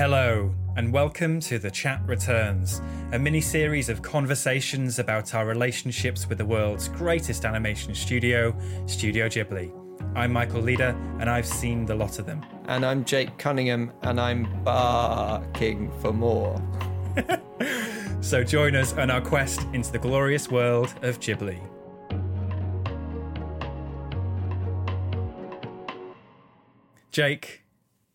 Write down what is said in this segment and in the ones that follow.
Hello, and welcome to The Chat Returns, a mini series of conversations about our relationships with the world's greatest animation studio, Studio Ghibli. I'm Michael Leader, and I've seen the lot of them. And I'm Jake Cunningham, and I'm barking for more. So join us on our quest into the glorious world of Ghibli. Jake,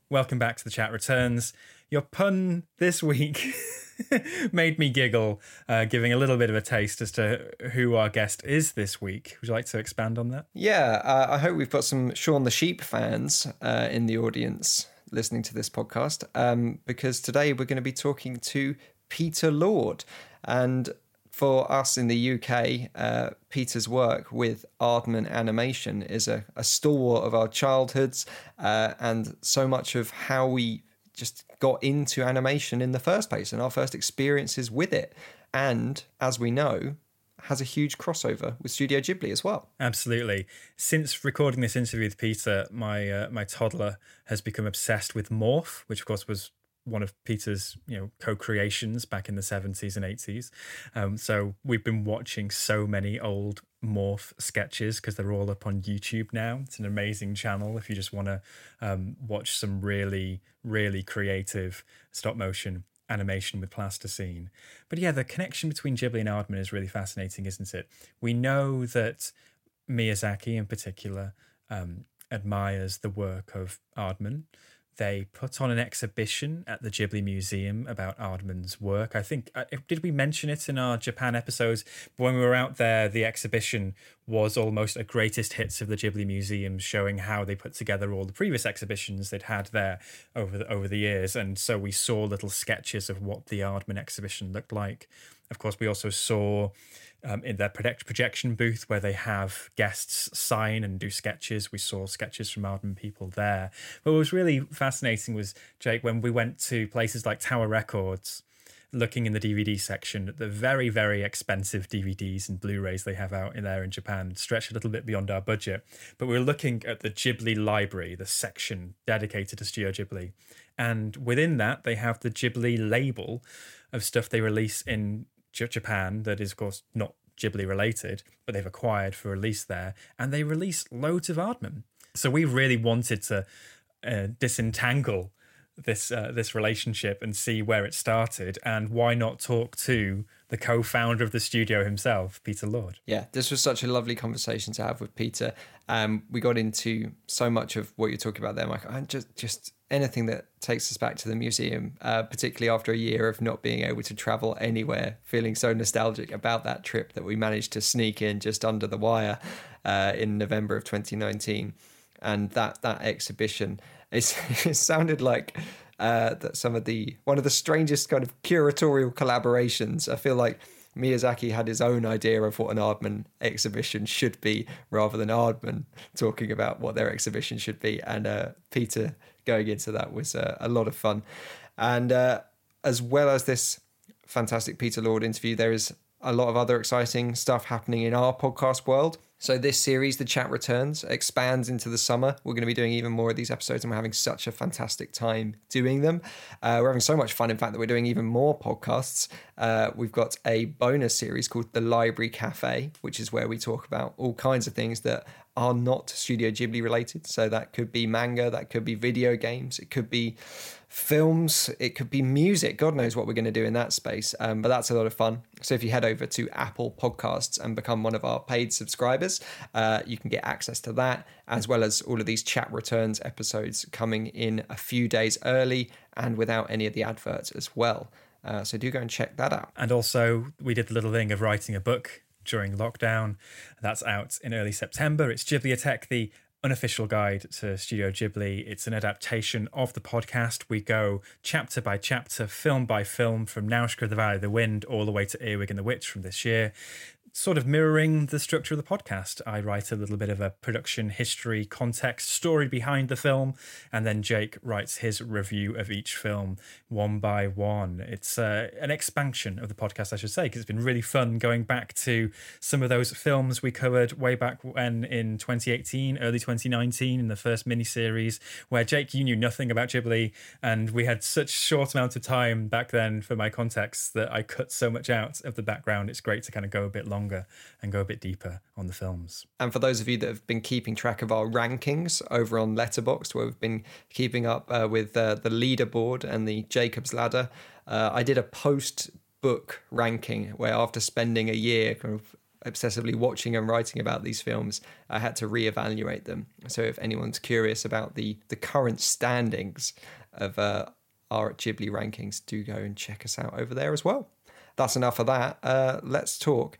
welcome back to The Chat Returns. Your pun this week made me giggle, uh, giving a little bit of a taste as to who our guest is this week. Would you like to expand on that? Yeah, uh, I hope we've got some Shaun the Sheep fans uh, in the audience listening to this podcast, um, because today we're going to be talking to Peter Lord. And for us in the UK, uh, Peter's work with Aardman Animation is a, a stalwart of our childhoods uh, and so much of how we just got into animation in the first place and our first experiences with it. And as we know, has a huge crossover with Studio Ghibli as well. Absolutely. Since recording this interview with Peter, my uh, my toddler has become obsessed with Morph, which of course was one of Peter's you know co-creations back in the 70s and 80s. Um, so we've been watching so many old Morph sketches because they're all up on YouTube now. It's an amazing channel if you just want to um, watch some really really creative stop motion animation with plasticine. But yeah, the connection between Ghibli and Aardman is really fascinating, isn't it? We know that Miyazaki, in particular, um, admires the work of Aardman. They put on an exhibition at the Ghibli Museum about Aardman's work. I think, uh, did we mention it in our Japan episodes? But When we were out there, the exhibition was almost a greatest hits of the Ghibli Museum, showing how they put together all the previous exhibitions they'd had there over the, over the years. And so we saw little sketches of what the Aardman exhibition looked like. Of course, we also saw um, in their project projection booth where they have guests sign and do sketches. We saw sketches from Aardman people there. But what was really fascinating was, Jake, when we went to places like Tower Records, looking in the DVD section at the very, very expensive DVDs and Blu rays they have out in there in Japan, stretched a little bit beyond our budget. But we were looking at the Ghibli library, the section dedicated to Studio Ghibli. And within that, they have the Ghibli label of stuff they release in Japan that is, of course, not Ghibli related, but they've acquired for release there. And they release loads of Aardman. So we really wanted to uh, disentangle this uh, this relationship and see where it started and why not talk to the co-founder of the studio himself peter lord Yeah, this was such a lovely conversation to have with Peter. Um, we got into so much of what you're talking about there, Michael, and just just anything that takes us back to the museum, uh, particularly after a year of not being able to travel anywhere, feeling so nostalgic about that trip that we managed to sneak in just under the wire uh, in November of 2019, and that that exhibition. It's, it sounded like uh, that some of the one of the strangest kind of curatorial collaborations. I feel like Miyazaki had his own idea of what an Aardman exhibition should be, rather than Aardman talking about what their exhibition should be. And uh, Peter going into that was uh, a lot of fun. And uh, as well as this fantastic Peter Lord interview, there is a lot of other exciting stuff happening in our podcast world. So this series, The Chat Returns, expands into the summer. We're going to be doing even more of these episodes, and we're having such a fantastic time doing them. Uh, we're having so much fun, in fact, that we're doing even more podcasts. Uh, we've got a bonus series called The Library Cafe, which is where we talk about all kinds of things that are not Studio Ghibli related. So that could be manga, that could be video games, it could be films, it could be music. God knows what we're going to do in that space. Um, but that's a lot of fun. So if you head over to Apple Podcasts and become one of our paid subscribers, uh, you can get access to that, as well as all of these chat returns episodes coming in a few days early and without any of the adverts as well. Uh, so do go and check that out. And also, we did the little thing of writing a book during lockdown. That's out in early September. It's Ghibliotech, the unofficial guide to Studio Ghibli. It's an adaptation of the podcast. We go chapter by chapter, film by film, from Nausicaa, the Valley of the Wind, all the way to Earwig and the Witch from this year sort of mirroring the structure of the podcast. I write a little bit of a production history, context, story behind the film, and then Jake writes his review of each film one by one. It's uh, an expansion of the podcast, I should say, because it's been really fun going back to some of those films we covered way back when in 2018, early 2019, in the first miniseries, where Jake, you knew nothing about Ghibli, and we had such short amount of time back then for my context that I cut so much out of the background. It's great to kind of go a bit longer longer and go a bit deeper on the films. And for those of you that have been keeping track of our rankings over on Letterboxd, where we've been keeping up uh, with uh, the leaderboard and the Jacob's Ladder, uh, I did a post book ranking where after spending a year kind of obsessively watching and writing about these films, I had to reevaluate them. So if anyone's curious about the the current standings of uh, our Ghibli rankings, do go and check us out over there as well. That's enough of that. Uh, let's talk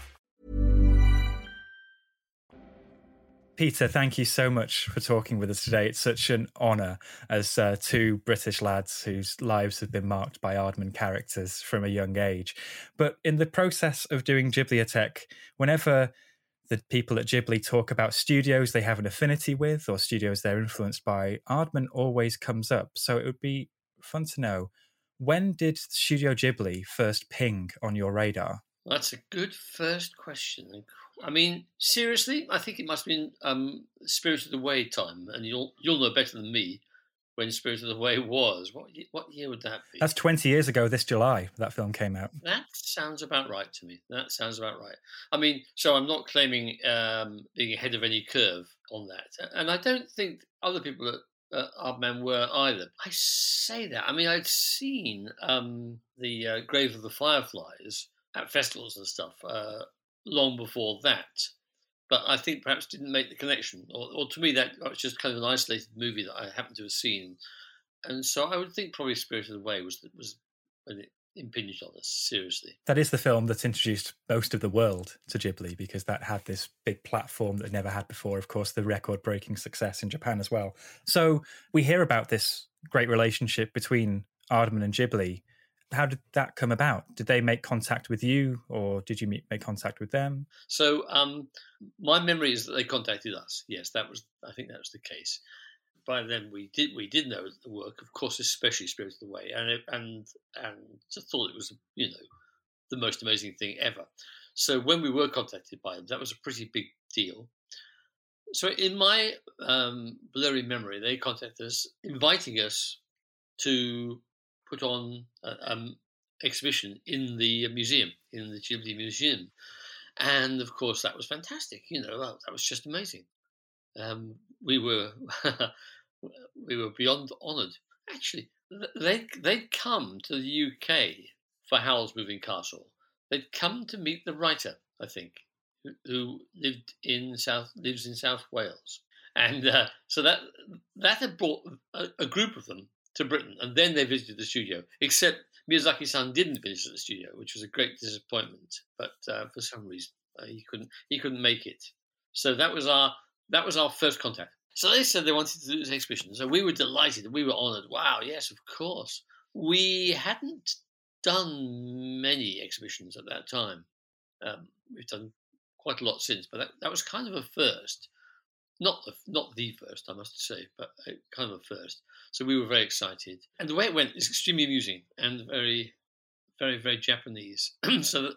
Peter, thank you so much for talking with us today. It's such an honour as uh, two British lads whose lives have been marked by Aardman characters from a young age. But in the process of doing Ghibliotech, whenever the people at Ghibli talk about studios they have an affinity with or studios they're influenced by, Aardman always comes up. So it would be fun to know when did Studio Ghibli first ping on your radar? That's a good first question. I mean, seriously, I think it must have been um, Spirited Away time, and you'll you'll know better than me when Spirited Away was. What what year would that be? That's 20 years ago this July that film came out. That sounds about right to me. That sounds about right. I mean, so I'm not claiming um, being ahead of any curve on that, and I don't think other people at uh, were either. I say that. I mean, I'd seen um, the uh, Grave of the Fireflies at festivals and stuff uh, long before that, but I think perhaps didn't make the connection. Or, or to me, that uh, was just kind of an isolated movie that I happened to have seen, and so I would think probably Spirited Away was was when it impinged on us seriously. That is the film that introduced most of the world to Ghibli because that had this big platform that never had before. Of course, the record breaking success in Japan as well. So we hear about this great relationship between Aardman and Ghibli. How did that come about? Did they make contact with you or did you make contact with them? So um, my memory is that they contacted us. Yes, that was, I think that was the case by then we did we did know the work, of course, especially Spirited Away, and and and just thought it was you know the most amazing thing ever. So when we were contacted by them, that was a pretty big deal. So in my um, blurry memory, they contacted us, inviting us to put on an um, exhibition in the museum, in the Ghibli Museum, and of course that was fantastic. You know, that, that was just amazing. Um, we were we were beyond honoured. Actually, they they'd come to the UK for Howl's Moving Castle. They'd come to meet the writer, I think, who, who lived in South lives in South Wales, and uh, so that that had brought a, a, group of them to Britain, and then they visited the studio. Except Miyazaki-san didn't visit the studio, which was a great disappointment. But uh, for some reason, uh, he couldn't he couldn't make it. So that was our that was our first contact. So they said they wanted to do this exhibition. So we were delighted. We were honoured. Wow, yes, of course. We hadn't done many exhibitions at that time. Um, we've done quite a lot since, but that, that was kind of a first. Not the, not the first, I must say, but kind of a first. So we were very excited. And the way it went is extremely amusing and very, very, very Japanese. so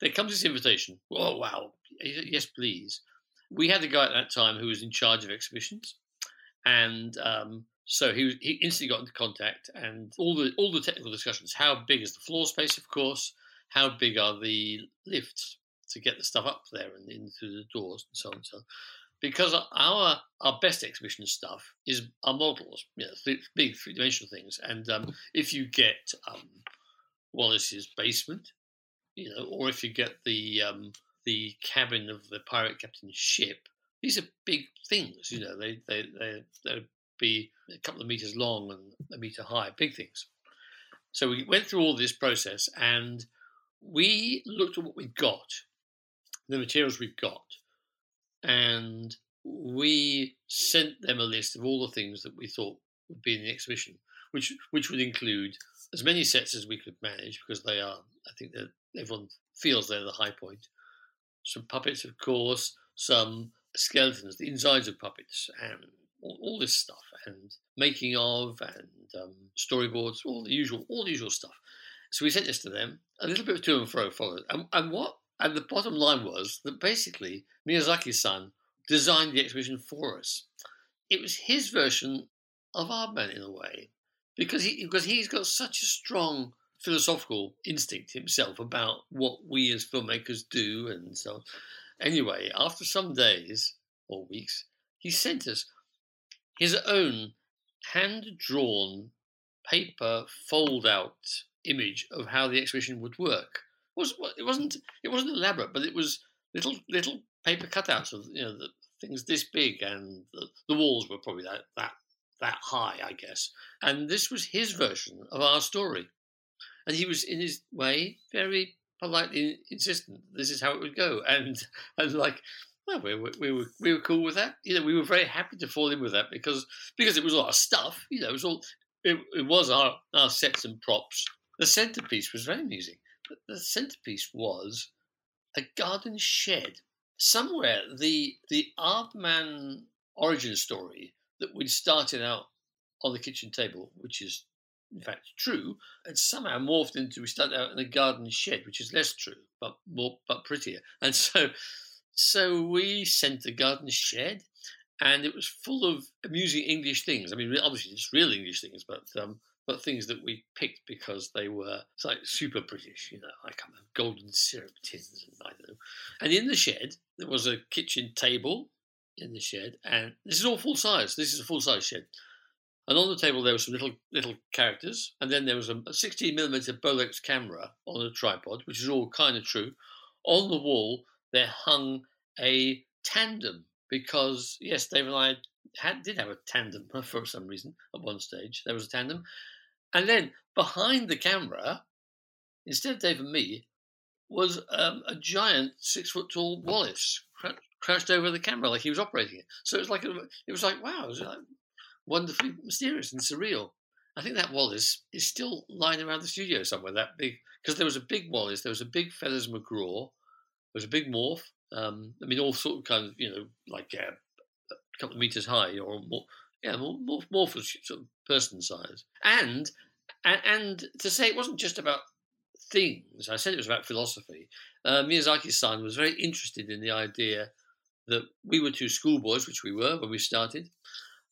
there comes this invitation. Oh, wow. Yes, please we had a guy at that time who was in charge of exhibitions, and um, so he he instantly got into contact and all the all the technical discussions. How big is the floor space? Of course. How big are the lifts to get the stuff up there and into the doors and so on and so on. Because our our best exhibition stuff is our models, you know, th- big three dimensional things. And um, if you get um, Wallace's basement, you know, or if you get the um, the cabin of the pirate captain's ship. These are big things, you know. They they they they'd be a couple of meters long and a meter high, big things. So we went through all this process and we looked at what we've got, the materials we've got, and we sent them a list of all the things that we thought would be in the exhibition, which which would include as many sets as we could manage because they are, I think that everyone feels they're the high point some puppets, of course, some skeletons, the insides of puppets, and all, all this stuff, and making of, and um, storyboards, all the usual, all the usual stuff. So we sent this to them. A little bit of to and fro followed, and, and what? And the bottom line was that basically Miyazaki-san designed the exhibition for us. It was his version of Aardman in a way, because he because he's got such a strong philosophical instinct himself about what we as filmmakers do and so on. Anyway, after some days or weeks, he sent us his own hand drawn paper fold out image of how the exhibition would work. It, was, it wasn't it wasn't elaborate, but it was little little paper cutouts of you know the things this big, and the, the walls were probably that that that high, I guess. And this was his version of our story. And he was, in his way, very politely insistent. This is how it would go, and and like, well, we were, we were we were cool with that. You know, we were very happy to fall in with that because because it was all our stuff. You know, it was all it, it was our our sets and props. The centerpiece was very amusing. The, the centerpiece was a garden shed. Somewhere the the Aardman origin story that we'd started out on the kitchen table, which is in fact true, and somehow morphed into we started out in a garden shed, which is less true, but more but prettier. And so so we sent the garden shed and it was full of amusing English things. I mean, obviously just real English things, but um, but things that we picked because they were like super British, you know, like golden syrup tins and I don't know. And in the shed there was a kitchen table in the shed, and this is all full size. This is a full size shed. And on the table there were some little little characters, and then there was a 16 millimeter Bolex camera on a tripod, which is all kind of true. On the wall there hung a tandem because yes, Dave and I had did have a tandem for some reason at one stage. There was a tandem, And then behind the camera, instead of Dave and me, was um, a giant six foot tall Wallace crouched over the camera like he was operating it. So it was like a, it was like wow, it was like wonderfully mysterious and surreal. I think that Wallace is still lying around the studio somewhere. That big because there was a big Wallace, there was a big Feathers McGraw, there was a big Morph. Um, I mean, all sort of kind of you know like uh, couple of meters high or more. Yeah, more, more, Morph was sort of person size, and and, and to say it wasn't just about things. I said it was about philosophy. Uh, Miyazaki-san was very interested in the idea that we were two schoolboys, which we were when we started,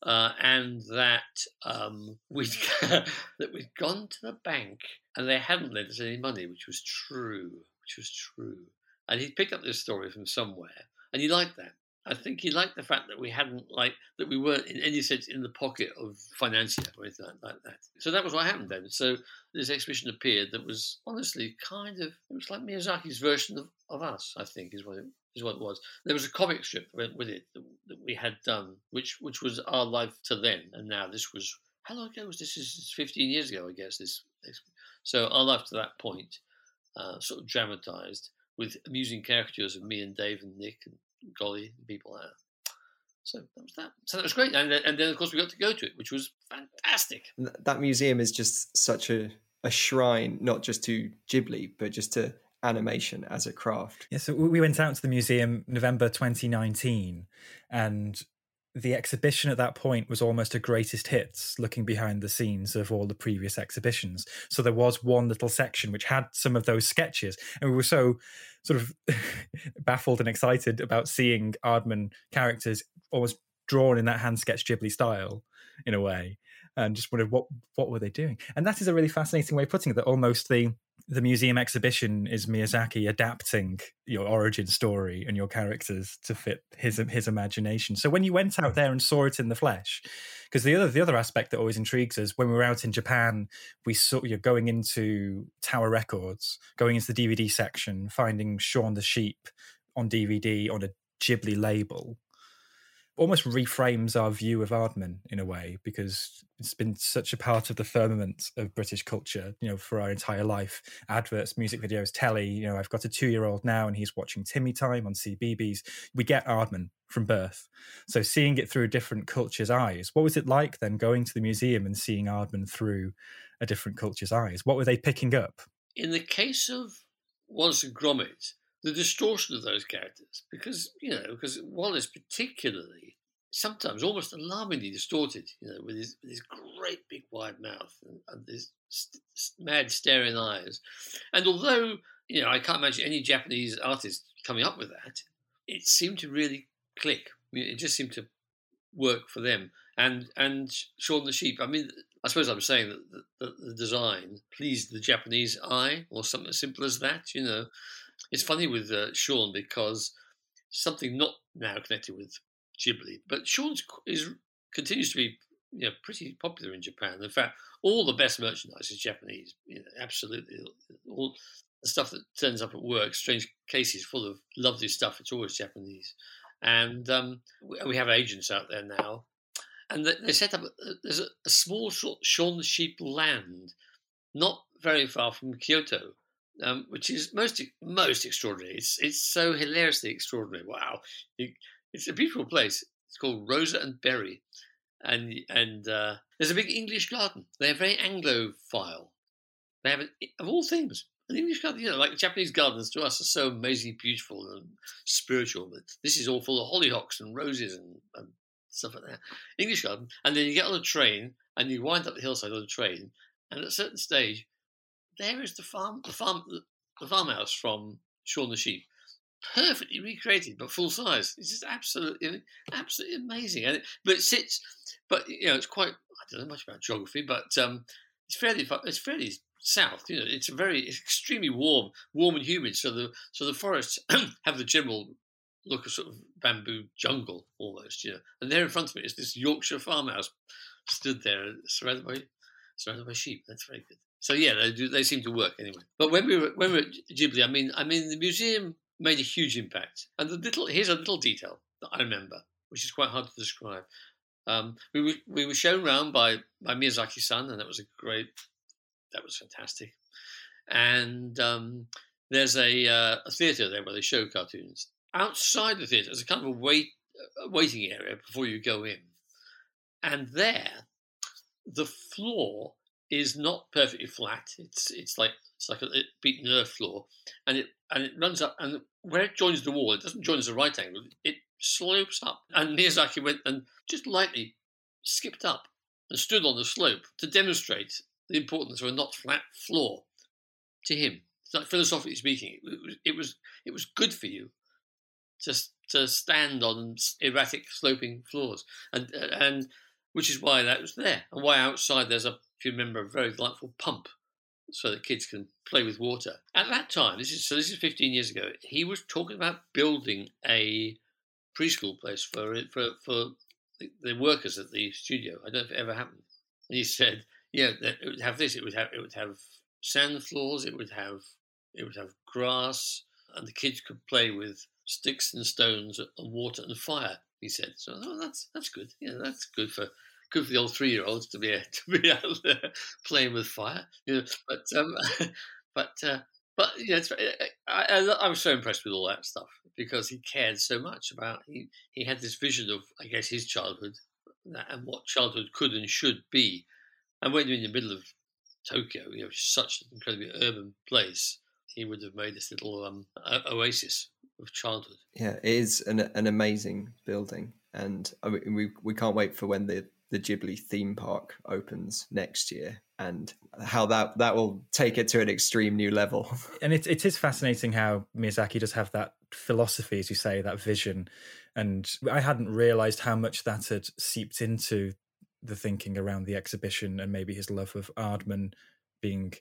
uh, and that um, we'd that we'd gone to the bank and they hadn't lent us any money, which was true, which was true. And he'd picked up this story from somewhere, and he liked that. I think he liked the fact that we hadn't like that we weren't in any sense in the pocket of financier or anything like that. So that was what happened then. So this exhibition appeared that was honestly kind of it was like Miyazaki's version of, of us. I think is what it is what it was. There was a comic strip with it that, we had done, which which was our life to then, and now this was how long ago was this? This is fifteen years ago, I guess. This so our life to that point, uh, sort of dramatized with amusing caricatures of me and Dave and Nick and golly, people there. So that was that. So that was great, and then, and then of course we got to go to it, which was fantastic. That museum is just such a a shrine, not just to Ghibli, but just to animation as a craft. Yeah, so we went out to the museum November 2019, and the exhibition at that point was almost a greatest hits looking behind the scenes of all the previous exhibitions. So there was one little section which had some of those sketches and we were so sort of baffled and excited about seeing aardman characters almost drawn in that hand sketch ghibli style in a way and just wondered what what were they doing and that is a really fascinating way of putting it that almost the the museum exhibition is Miyazaki adapting your origin story and your characters to fit his his imagination. So when you went out there and saw it in the flesh, because the other the other aspect that always intrigues us when we were out in Japan, we saw you're going into Tower Records, going into the DVD section, finding Shaun the Sheep on DVD on a Ghibli label, almost reframes our view of Aardman in a way because it's been such a part of the firmament of British culture, you know, for our entire life. Adverts, music videos, telly. You know, I've got a two-year-old now, and he's watching Timmy Time on CBeebies. We get Aardman from birth, so seeing it through a different culture's eyes. What was it like then going to the museum and seeing Aardman through a different culture's eyes? What were they picking up? In the case of Wallace and Gromit, the distortion of those characters because you know because Wallace particularly sometimes almost alarmingly distorted you know with his, with his great big wide mouth and, and his st- mad staring eyes. And although you know I can't imagine any Japanese artist coming up with that it seemed to really click. It just seemed to work for them. And and Shaun the Sheep I mean I suppose I'm saying that the, the, the design pleased the Japanese eye or something as simple as that you know. It's funny with uh, Shaun because something not now connected with Ghibli, but Shaun is continues to be you know pretty popular in Japan. In fact, all the best merchandise is Japanese. You know, absolutely, all the stuff that turns up at work, strange cases full of lovely stuff. It's always Japanese, and um, we have agents out there now, and they set up. There's a, a small Shaun Sheep land, not very far from Kyoto, um, which is most most extraordinary. It's it's so hilariously extraordinary. Wow, it's a beautiful place. It's called Rosa and Berry, and and uh, there's a big English garden. They're very Anglophile. They have, of all things, an English garden. You know, like Japanese gardens to us are so amazingly beautiful and spiritual, but this is all full of hollyhocks and roses and, and stuff like that. English garden, and then you get on a train and you wind up the hillside on a train, and at a certain stage, there is the farm, the farm, the farmhouse from Shaun the Sheep, perfectly recreated but full size. It's just absolutely, absolutely amazing. And it, but it sits, but you know, it's quite. I don't know much about geography, but um, it's fairly, it's fairly south. You know, it's very, it's extremely warm, warm and humid. So the so the forests have the general look of sort of bamboo jungle almost. You know, and there in front of me is this Yorkshire farmhouse stood there, surrounded by surrounded by sheep. That's very good. So yeah, they do. They seem to work anyway. But when we were when we were at Ghibli, I mean, I mean, the museum made a huge impact. And the little here's a little detail that I remember, which is quite hard to describe. Um, we were we were shown around by by Miyazaki-san, and that was a great that was fantastic. And um, there's a, uh, a theatre there where they show cartoons. Outside the theatre, there's a kind of a wait a waiting area before you go in, and there, the floor is not perfectly flat. It's it's like it's like a beaten earth floor, and it and it runs up, and where it joins the wall, it doesn't join as a right angle. It slopes up, and Miyazaki went and just lightly skipped up and stood on the slope to demonstrate the importance of a not flat floor to him. Like philosophically speaking, it was it was it was good for you just to stand on erratic sloping floors, and uh, and which is why that was there, and why outside there's a if you remember a very delightful pump so that kids can play with water. At that time, this is so this is 15 years ago. He was talking about building a preschool place for for for the, workers at the studio. I don't know if it ever happened. And he said, "Yeah, it would have this. It would have it would have sand floors. It would have it would have grass, and the kids could play with sticks and stones and water and fire." He said, "So oh, that's that's good. Yeah, that's good for." Good for the old three-year-olds to be to be out there playing with fire, you know. But um, but uh, but yeah, I, I, was so impressed with all that stuff because he cared so much about he he had this vision of I guess his childhood and what childhood could and should be, and when you're in the middle of Tokyo, you know, such an incredibly urban place, he would have made this little um, oasis of childhood. Yeah, it is an an amazing building, and I mean, we we can't wait for when the the Ghibli theme park opens next year and how that that will take it to an extreme new level. And it it is fascinating how Miyazaki does have that philosophy, as you say, that vision. And I hadn't realized how much that had seeped into the thinking around the exhibition and maybe his love of Aardman being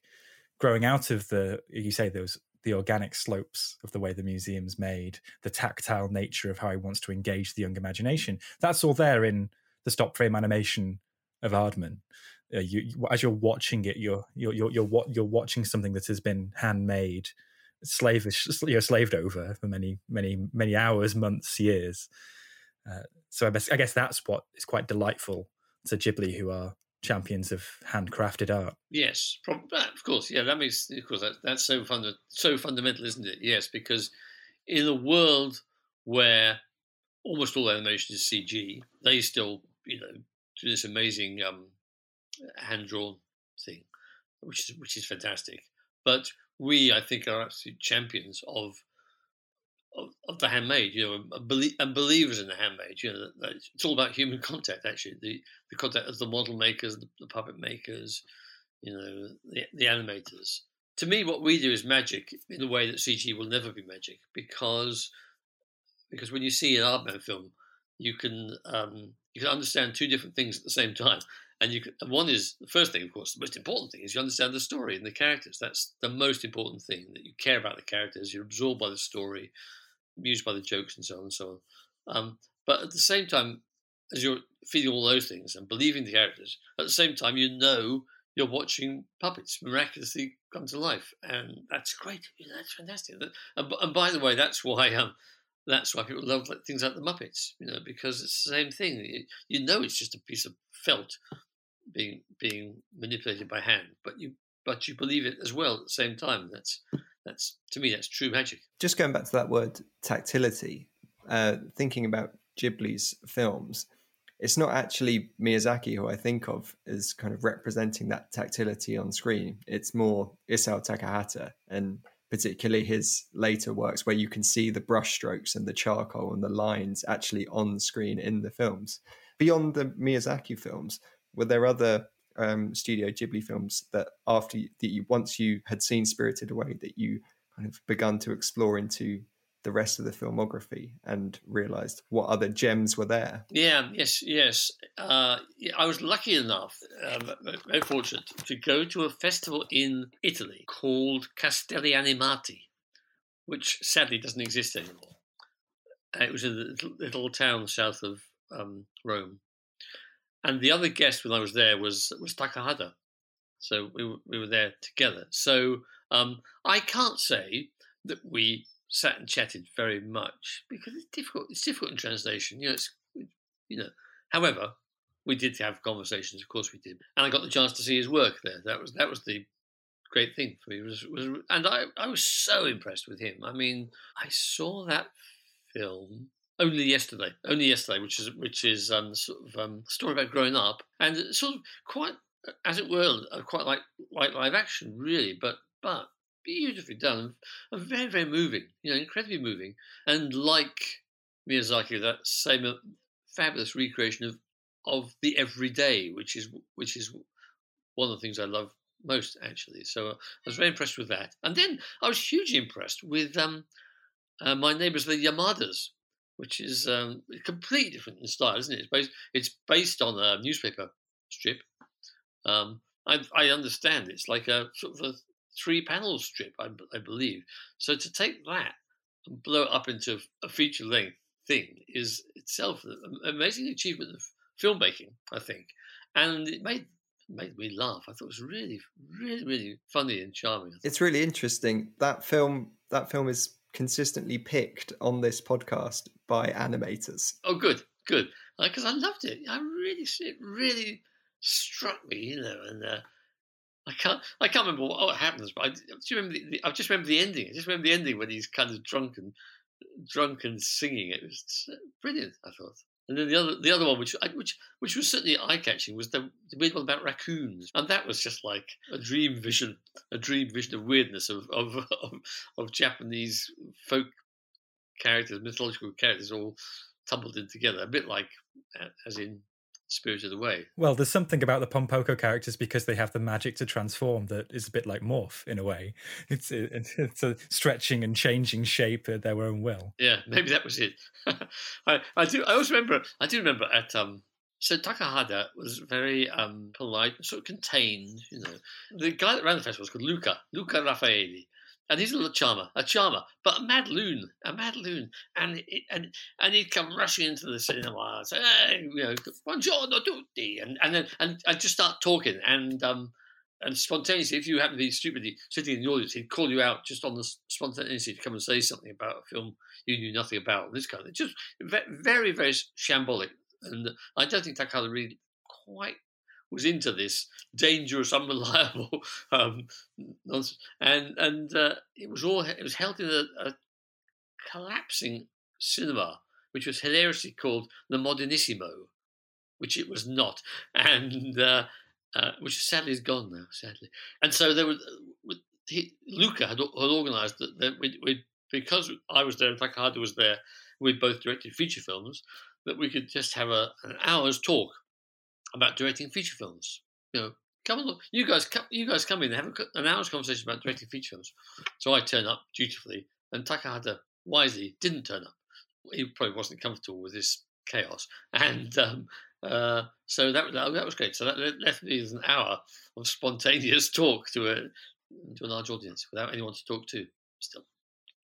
growing out of the you say those the organic slopes of the way the museum's made, the tactile nature of how he wants to engage the young imagination. That's all there in the stop frame animation of Aardman. Uh, you, as you're watching it, you're you're you're you're, you're watching something that has been handmade, slavish, you're slaved over for many many many hours, months, years. Uh, so I guess, I guess that's what is quite delightful to Ghibli, who are champions of handcrafted art. Yes, of course. Yeah, that makes of course that, that's so funda- so fundamental, isn't it? Yes, because in a world where almost all animation is CG, they still you know do this amazing um, hand drawn thing, which is which is fantastic. But we, I think, are absolute champions of of, of the handmade. You know, and, believers in the handmade. You know, it's all about human contact. Actually, the the contact of the model makers, the, the puppet makers, you know, the, the animators. To me, what we do is magic in a way that CG will never be magic because because when you see an Aardman film, you can um, you can understand two different things at the same time. And you can, one is the first thing, of course, the most important thing is you understand the story and the characters. That's the most important thing that you care about the characters. You're absorbed by the story, amused by the jokes, and so on and so on. Um, but at the same time, as you're feeling all those things and believing the characters, at the same time, you know you're watching puppets miraculously come to life, and that's great. That's fantastic. And, by the way, that's why um, that's why people love like, things like the Muppets, you know, because it's the same thing. You, know, it's just a piece of felt being being manipulated by hand, but you but you believe it as well at the same time. That's that's to me that's true magic. Just going back to that word tactility, uh, thinking about Ghibli's films, it's not actually Miyazaki who I think of as kind of representing that tactility on screen. It's more Isao Takahata and particularly his later works where you can see the brushstrokes and the charcoal and the lines actually on screen in the films. Beyond the Miyazaki films, were there other um, Studio Ghibli films that after that you once you had seen Spirited Away that you kind of begun to explore into the rest of the filmography and realized what other gems were there. Yeah, yes, yes. Uh, I was lucky enough, uh, very fortunate, to go to a festival in Italy called Castelli Animati, which sadly doesn't exist anymore. Uh, it was in a little, little town south of um, Rome. And the other guest when I was there was was Takahata. So we we were there together. So um, I can't say that we sat and chatted very much because it's difficult. It's difficult in translation. You know, it's you know. However, we did have conversations. Of course, we did, and I got the chance to see his work there. That was that was the great thing for me. Was, was and I, I was so impressed with him. I mean, I saw that film only yesterday, only yesterday, which is which is um, sort of um, story about growing up, and sort of quite, as it were, quite like like live action, really, but but beautifully done and very very moving, you know, incredibly moving, and like Miyazaki, that same uh, fabulous recreation of of the everyday, which is which is one of the things I love most actually. So I was very impressed with that, and then I was hugely impressed with um, uh, my neighbours, the Yamadas, which is um, completely different in style, isn't it? It's based, it's based on a newspaper strip. Um, I, I, understand it's like a sort of a three panel strip, I, I, believe. So to take that and blow it up into a feature length thing is itself an amazing achievement of filmmaking, I think. And it made made me laugh. I thought it was really, really, really funny and charming. It's really interesting. That film that film is consistently picked on this podcast by animators. Oh, good, good. Because uh, I loved it. I really, it really struck me, you know, and uh, I can't, I can't remember what, oh, what happens, but I, do remember the, the, I just remember the ending. I just remember the ending when he's kind of drunk and drunk and singing. It was uh, brilliant. I thought. And then the other, the other one, which which which was certainly eye catching, was the, the weird one about raccoons, and that was just like a dream vision, a dream vision of weirdness of of of, of Japanese folk characters, mythological characters, all tumbled in together, a bit like uh, as in Spirited Away. Well, there's something about the Pom Poko characters because they have the magic to transform that is a bit like Morph in a way. It's it's a stretching and changing shape at their own will. Yeah, maybe that was it. I, I do. I also remember. I do remember at um. So Takahata was very um, polite, sort of contained. You know, the guy that ran the festival was called Luca Luca Raffaelli, and he's a little charmer, a charmer, but a mad loon, a mad loon, and and and he'd come rushing into the cinema, and say, hey, you know, buongiorno tutti, and and then and, and just start talking, and um and spontaneously, if you happen to be stupidly sitting in the audience, he'd call you out just on the spontaneity to come and say something about a film you knew nothing about, this kind of. Just very, very shambolic, and I don't think Takahata really quite was into this dangerous, unreliable um, nonsense, and and uh, it was all it was held in a, a, collapsing cinema, which was hilariously called the Modernissimo, which it was not, and uh, uh, which sadly is gone now, sadly. And so there was he, Luca had, had organised that, that we, we, because I was there and Takahata was there, we both directed feature films, that we could just have a, an hour's talk about directing feature films. You know, come on, you guys, come, you guys come in and have an hour's conversation about directing feature films. So I turn up dutifully, and Takahata wisely didn't turn up. He probably wasn't comfortable with this chaos, and um, uh, so that that was great. So that left me with an hour of spontaneous talk to a to a large audience without anyone to talk to. Still,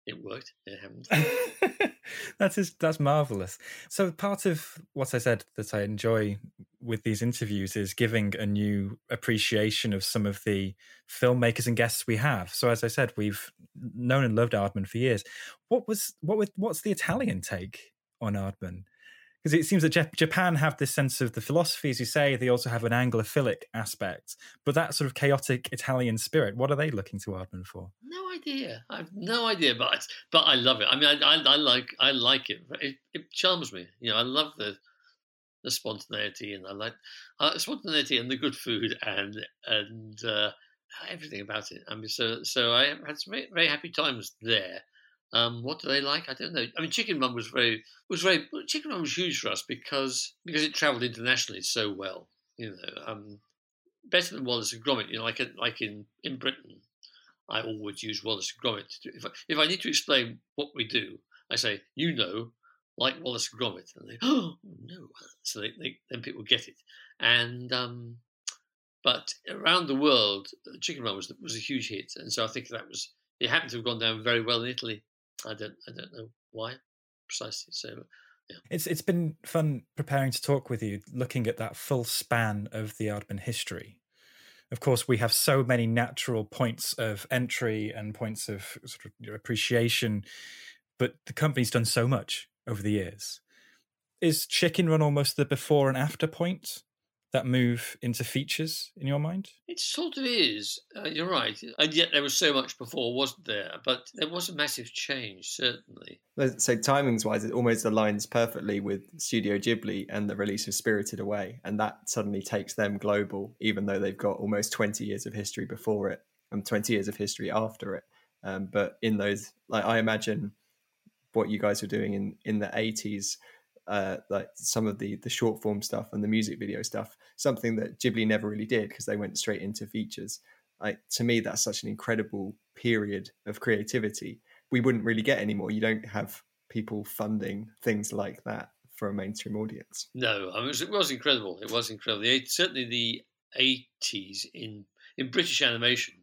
it worked. It happened. that's that's marvelous. So part of what I said that I enjoy with these interviews is giving a new appreciation of some of the filmmakers and guests we have. So as I said, we've known and loved Aardman for years. What was what was what's the Italian take on Aardman? because it seems that Japan have this sense of the philosophy, as you say. They also have an Anglophilic aspect, but that sort of chaotic Italian spirit. What are they looking to Aardman for? No idea. I've no idea, but but I love it. I mean, I, I, I like I like it. it. it. charms me. You know, I love the the spontaneity, and I like uh, spontaneity and the good food and and uh, everything about it. I mean, so so I had some very, very happy times there. Um, what do they like? I don't know. I mean, Chicken Run was very was very Chicken Run was huge for us because because it travelled internationally so well. You know, um, better than Wallace and Gromit. You know, like like in in Britain, I always use Wallace and Gromit. To if I, if I need to explain what we do, I say, you know, like mm-hmm. Wallace and Gromit, and they oh no, so they, they then people get it. And um, but around the world, uh, Chicken Run was was a huge hit, and so I think that was it happened to have gone down very well in Italy I don't I don't know why precisely. So uh, yeah. It's it's been fun preparing to talk with you, looking at that full span of the Aardman history. Of course, we have so many natural points of entry and points of sort of appreciation, but the company's done so much over the years. Is Chicken Run almost the before and after point that move into features in your mind? It sort of is. Uh, you're right. And yet there was so much before, wasn't there? But there was a massive change, certainly. So timings wise, it almost aligns perfectly with Studio Ghibli and the release of Spirited Away, and that suddenly takes them global, even though they've got almost 20 years of history before it and 20 years of history after it. Um, but in those, like I imagine what you guys were doing in in the 80s uh, like some of the the short form stuff and the music video stuff, something that Ghibli never really did because they went straight into features. Like to me, that's such an incredible period of creativity. We wouldn't really get anymore. You don't have people funding things like that for a mainstream audience. No, I mean, it, was, it was incredible. It was incredible. The, certainly, the eighties in in British animation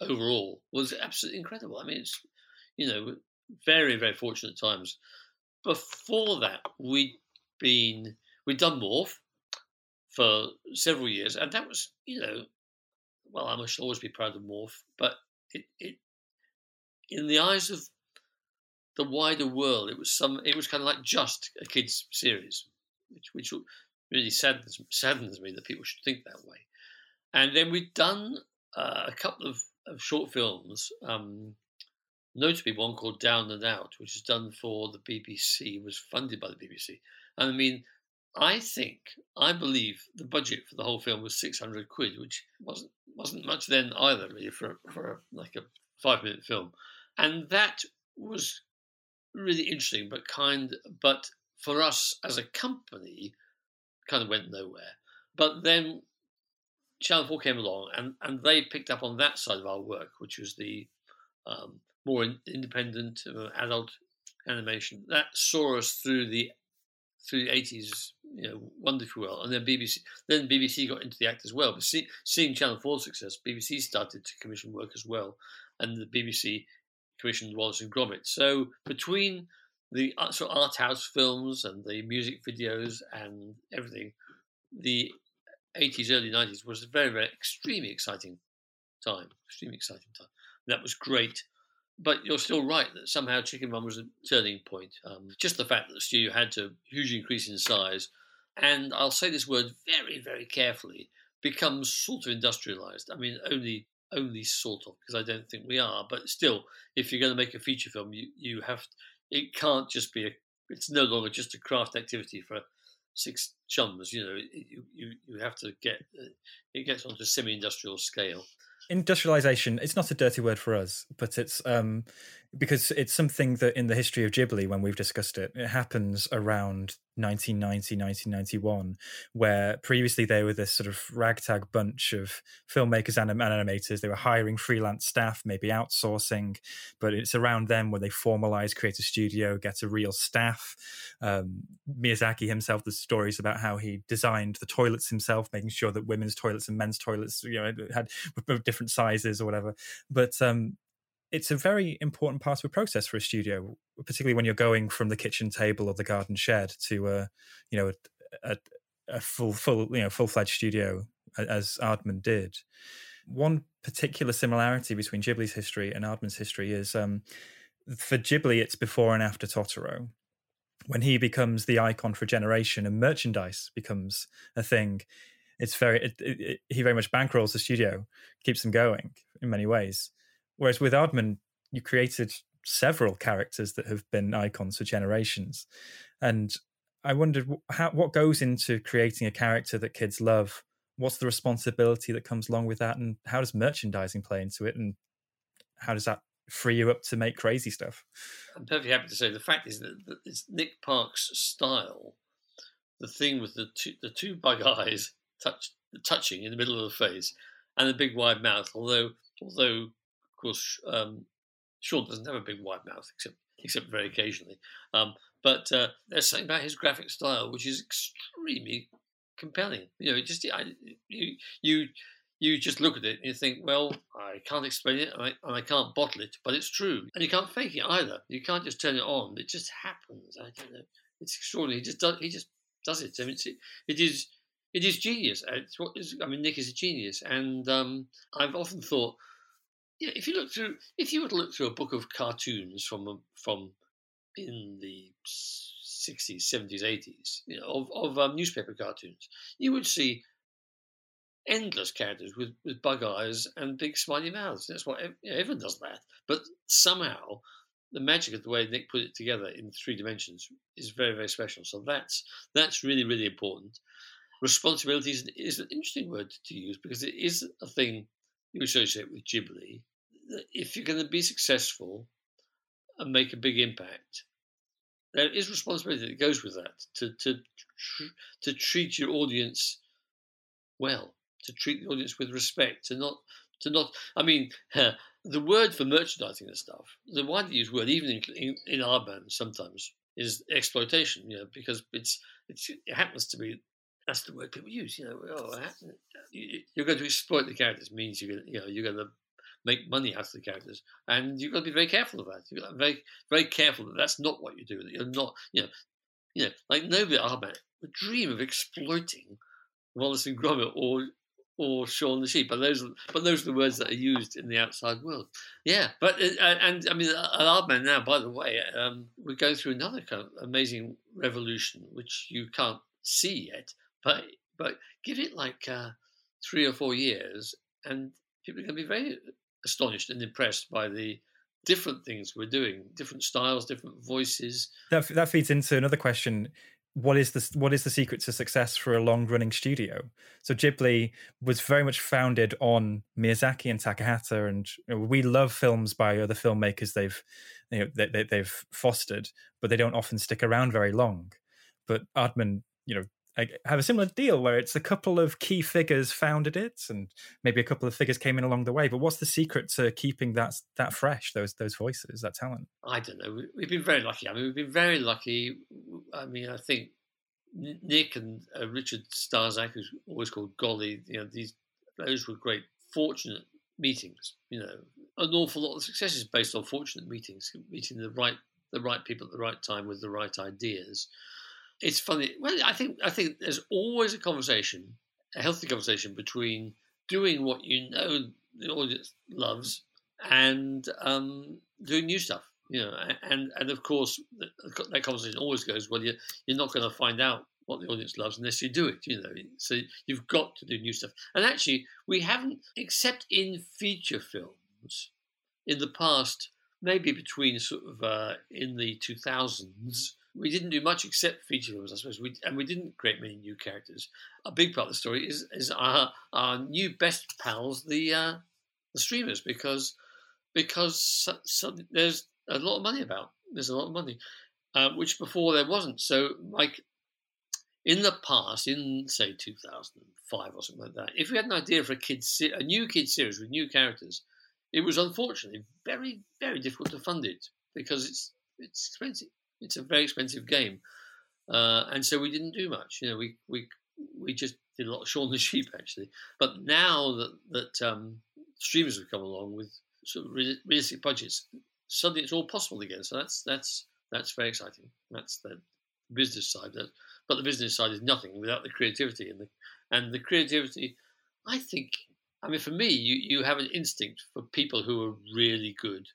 overall was absolutely incredible. I mean, it's you know very very fortunate times before that, we'd been we'd done Morph for several years, and that was you know, well, I must always be proud of Morph, but it, it in the eyes of the wider world, it was some it was kind of like just a kids series, which which really saddens saddens me that people should think that way. And then we'd done uh, a couple of, of short films. Um, notably one called Down and Out, which is done for the BBC, was funded by the BBC. And I mean, I think, I believe the budget for the whole film was 600 quid, which wasn't wasn't much then either, really, for, for like a five minute film. And that was really interesting, but kind, but for us as a company, kind of went nowhere. But then Channel 4 came along and, and they picked up on that side of our work, which was the um, more independent uh, adult animation that saw us through the through the eighties, you know, wonderfully well. And then BBC, then BBC got into the act as well. But see, seeing Channel 4's success, BBC started to commission work as well, and the BBC commissioned Wallace and Gromit. So between the sort of art house films and the music videos and everything, the 80s, early 90s was a very, very extremely exciting time. Extremely exciting time. And that was great but you're still right that somehow Chicken Run was a turning point. Um, just the fact that the studio had to hugely increase in size, and I'll say this word very, very carefully, becomes sort of industrialized. I mean, only only sort of because I don't think we are, but still, if you're going to make a feature film, you you have it can't just be a. It's no longer just a craft activity for six chums. You know, you you, you have to get uh, it gets onto semi-industrial scale industrialization it's not a dirty word for us but it's um because it's something that in the history of ghibli when we've discussed it it happens around 1990 1991 where previously they were this sort of ragtag bunch of filmmakers and animators. They were hiring freelance staff maybe outsourcing but it's around them where they formalize create a studio get a real staff. Um, miyazaki himself the stories about how he designed the toilets himself making sure that women's toilets and men's toilets you know had different sizes or whatever. But um, it's a very important part of a process for a studio, particularly when you're going from the kitchen table or the garden shed to a, you know, a, a, a full, full, you know, full fledged studio as Aardman did. One particular similarity between Ghibli's history and Aardman's history is um, for Ghibli, it's before and after Totoro. When he becomes the icon for a generation and merchandise becomes a thing, it's very it, it, it, he very much bankrolls the studio, keeps them going in many ways. Whereas with Aardman, you created several characters that have been icons for generations. And I wondered how, what goes into creating a character that kids love. What's the responsibility that comes along with that, and how does merchandising play into it, and how does that free you up to make crazy stuff? I'm perfectly happy to say the fact is that it's Nick Park's style. The thing with the two, the two bug eyes touch, touching in the middle of the face, and the big wide mouth. Although although course, um, Sean doesn't have a big wide mouth, except except very occasionally. Um, but uh, there's something about his graphic style which is extremely compelling. You know, just I, you you you just look at it and you think, well, I can't explain it and I, and I can't bottle it, but it's true, and you can't fake it either. You can't just turn it on; it just happens. I don't know. It's extraordinary. He just does. He just does it. I mean, it is. It is genius. It's what is, I mean, Nick is a genius, and um, I've often thought yeah, if you look through, if you were to look through a book of cartoons from from in the 60s, 70s, 80s, you know, of, of um, newspaper cartoons, you would see endless characters with, with bug eyes and big smiley mouths. That's what you know, everyone does that. But somehow, the magic of the way Nick put it together in three dimensions is very, very special. So that's that's really, really important. Responsibility is, is an interesting word to use because it is a thing you associate with Ghibli. If you're going to be successful and make a big impact, there is responsibility that goes with that to to to treat your audience well to treat the audience with respect, to not to not. I mean, the word for merchandising and stuff, the widely used word, even in, in, in Aardman, sometimes is exploitation. You know, because it's, it's it happens to be that's the word people use. You know, oh, you're going to exploit the characters means you're going to, you know you're going to make money out of the characters, and you've got to be very careful of that. You've got to be very very careful that that's not what you do. That you're not, you know, you know, like nobody band would dream of exploiting Wallace and Gromit or or Shaun the Sheep. But those, but those are the words that are used in the outside world. Yeah, but uh, and I mean, Aardman now, by the way, um, we're going through another kind of amazing revolution, which you can't see yet. But but give it like uh, three or four years, and people are going to be very astonished and impressed by the different things we're doing, different styles, different voices. That that feeds into another question what is the what is the secret to success for a long running studio? So Ghibli was very much founded on Miyazaki and Takahata, and you know, we love films by other filmmakers they've you know they, they, they've fostered, but they don't often stick around very long. But Aardman, you know, have a similar deal where it's a couple of key figures founded it, and maybe a couple of figures came in along the way. But what's the secret to keeping that that fresh? Those those voices, that talent. I don't know. We've been very lucky. I mean, we've been very lucky. I mean, I think Nick and uh, Richard Starzak, who's always called Golly, you know, these those were great, fortunate meetings. You know, an awful lot of success is based on fortunate meetings, meeting the right the right people at the right time with the right ideas it's funny. Well, I think I think there's always a conversation, a healthy conversation between doing what you know the audience loves and um, doing new stuff. You know, and and of course that conversation always goes well. You're you're not going to find out what the audience loves unless you do it. You know, so you've got to do new stuff. And actually, we haven't, except in feature films, in the past, maybe between sort of uh, in the 2000s we didn't do much except feature films, I suppose. We, and we didn't create many new characters. A big part of the story is is our our new best pals, the uh, the streamers, because because so, so there's a lot of money about. There's a lot of money, uh, which before there wasn't. So, like in the past, in say 2005 or something like that, if we had an idea for a kids a new kids series with new characters, it was unfortunately very very difficult to fund it because it's it's expensive it's a very expensive game, uh, and so we didn't do much. You know, we we we just did a lot of Shaun the Sheep actually. But now that that um, streamers have come along with sort of realistic budgets, suddenly it's all possible again. So that's that's that's very exciting. That's the business side. That, But the business side is nothing without the creativity and the and the creativity. I think. I mean, for me, you, you have an instinct for people who are really good,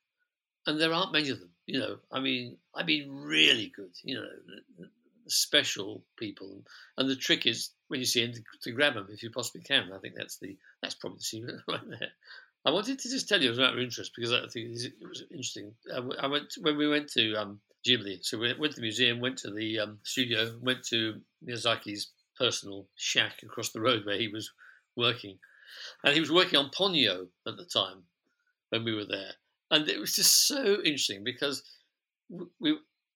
and there aren't many of them. You know, I mean, I mean, really good. You know, special people, and the trick is when you see him to, grab them if you possibly can. I think that's the that's probably the secret right there. I wanted to just tell you as a matter of interest because I think it was interesting. I went when we went to um, Ghibli, so we went to the museum, went to the um, studio, went to Miyazaki's personal shack across the road where he was working, and he was working on Ponyo at the time when we were there and it was just so interesting because we.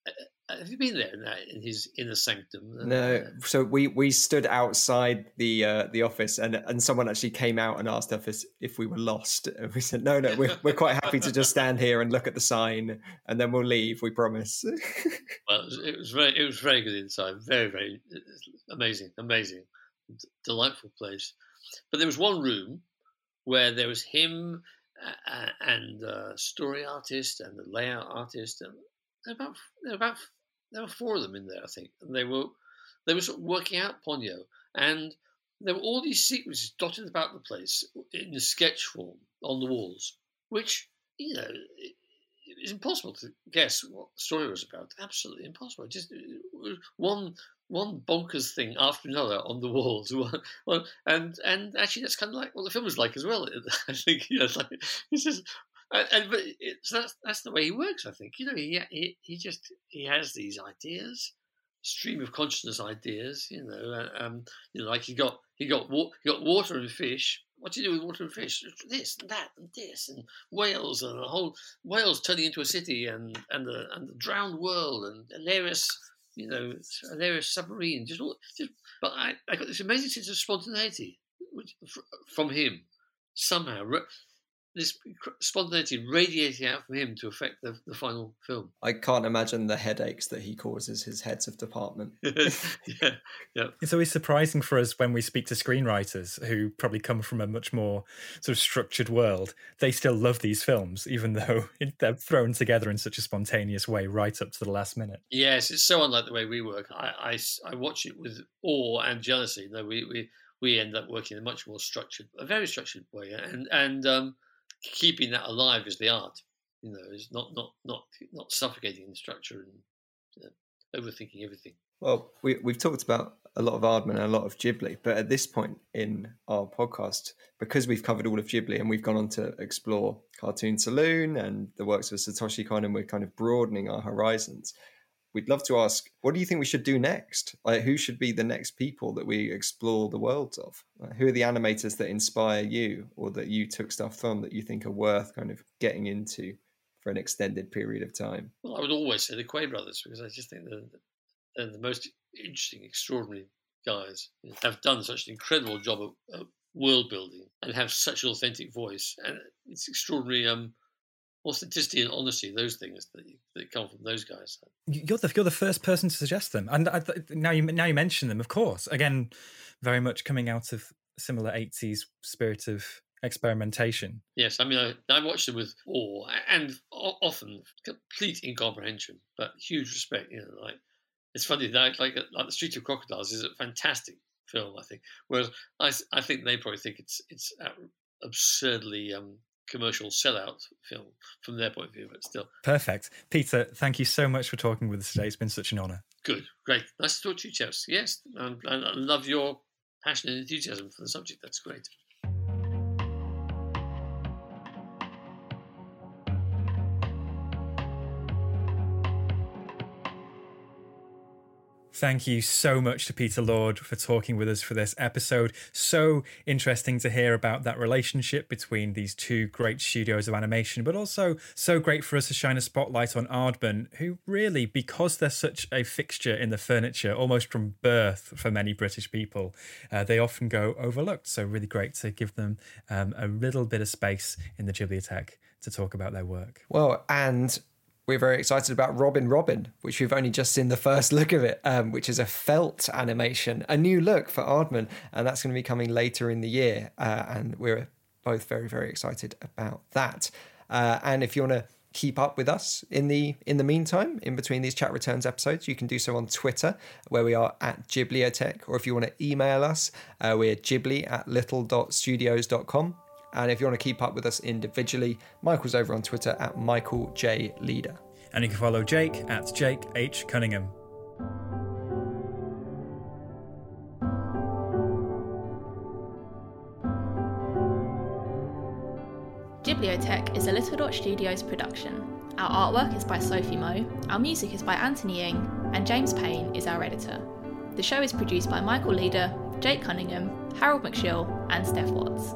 Uh, uh, have you been there in his inner sanctum? No. So we we stood outside the uh, the office, and and someone actually came out and asked us if we were lost. And we said, no, no, we're we're quite happy to just stand here and look at the sign, and then we'll leave. We promise. well, it was, it was very it was very good inside. Very very amazing, amazing, delightful place. But there was one room where there was him uh, and story artist and the layout artist, and there were about there were about there were four of them in there, I think, and they were they were sort of working out Ponyo, and there were all these sequences dotted about the place in the sketch form on the walls, which you know it's impossible to guess what the story was about. Absolutely impossible. Just one one bonkers thing after another on the walls. and and actually, that's kind of like what the film is like as well. I think you know, it's like it's just. And, and but it's, that's that's the way he works. I think you know he he he just he has these ideas, stream of consciousness ideas. You know, um, you know, like he got he got he got water and fish, what do you do with water and fish? This and that and this and whales and the whole whales turning into a city and and the and the drowned world and hilarious, you know, hilarious submarine. Just all, just. But I, I got this amazing sense of spontaneity from him somehow this spontaneity radiating out from him to affect the, the final film. I can't imagine the headaches that he causes his heads of department. yeah, yeah. It's always surprising for us when we speak to screenwriters who probably come from a much more sort of structured world. They still love these films, even though they're thrown together in such a spontaneous way right up to the last minute. Yes, it's so unlike the way we work. I, I, I watch it with awe and jealousy. No, we, we, we end up working in a much more structured, a very structured way. And, and, um, keeping that alive is the art. You know, is not not not not suffocating the structure and you know, overthinking everything. Well, we we've talked about a lot of Aardman and a lot of Ghibli, but at this point in our podcast, because we've covered all of Ghibli and we've gone on to explore Cartoon Saloon and the works of Satoshi Kon, and we're kind of broadening our horizons we'd love to ask what do you think we should do next? Like who should be the next people that we explore the worlds of? Like, who are the animators that inspire you or that you took stuff from that you think are worth kind of getting into for an extended period of time? Well i would always say the quay brothers because i just think they're, they're the most interesting extraordinary guys. Have done such an incredible job of, of world building and have such an authentic voice. And it's extraordinary um authenticity and honesty, those things that, that come from those guys. You're the you're the first person to suggest them, and I, now you now you mention them, of course. Again, very much coming out of similar '80s spirit of experimentation. Yes, I mean I, I watched them with awe and often complete incomprehension, but huge respect. You know, like it's funny that like like the Street of Crocodiles is a fantastic film, I think. Whereas I I think they probably think it's it's absurdly um, commercial sellout film from their point of view, but still. Perfect. Peter, thank you so much for talking with us today. It's been such an honour. Good, great. Nice to talk to you, chaps. Yes, and, and I love your passion and enthusiasm for the subject. That's great. Thank you so much to Peter Lord for talking with us for this episode. So interesting to hear about that relationship between these two great studios of animation, but also so great for us to shine a spotlight on Aardman, who really, because they're such a fixture in the furniture, almost from birth for many British people, uh, they often go overlooked. So, really great to give them um, a little bit of space in the Ghibliotheque to talk about their work. Well, and we're very excited about Robin Robin, which we've only just seen the first look of it, um, which is a felt animation, a new look for Aardman, and that's going to be coming later in the year. Uh, and we're both very, very excited about that. Uh, and if you want to keep up with us in the in the meantime, in between these chat returns episodes, you can do so on Twitter, where we are at Ghibliotheque, or if you want to email us, uh, we're ghibli at little.studios.com. And if you want to keep up with us individually, Michael's over on Twitter at Michael J. Leader. And you can follow Jake at Jake H. Cunningham. Ghibliotheque is a Little Dot Studios production. Our artwork is by Sophie Moe, our music is by Anthony Ying, and James Payne is our editor. The show is produced by Michael Leader, Jake Cunningham, Harold McShill, and Steph Watts.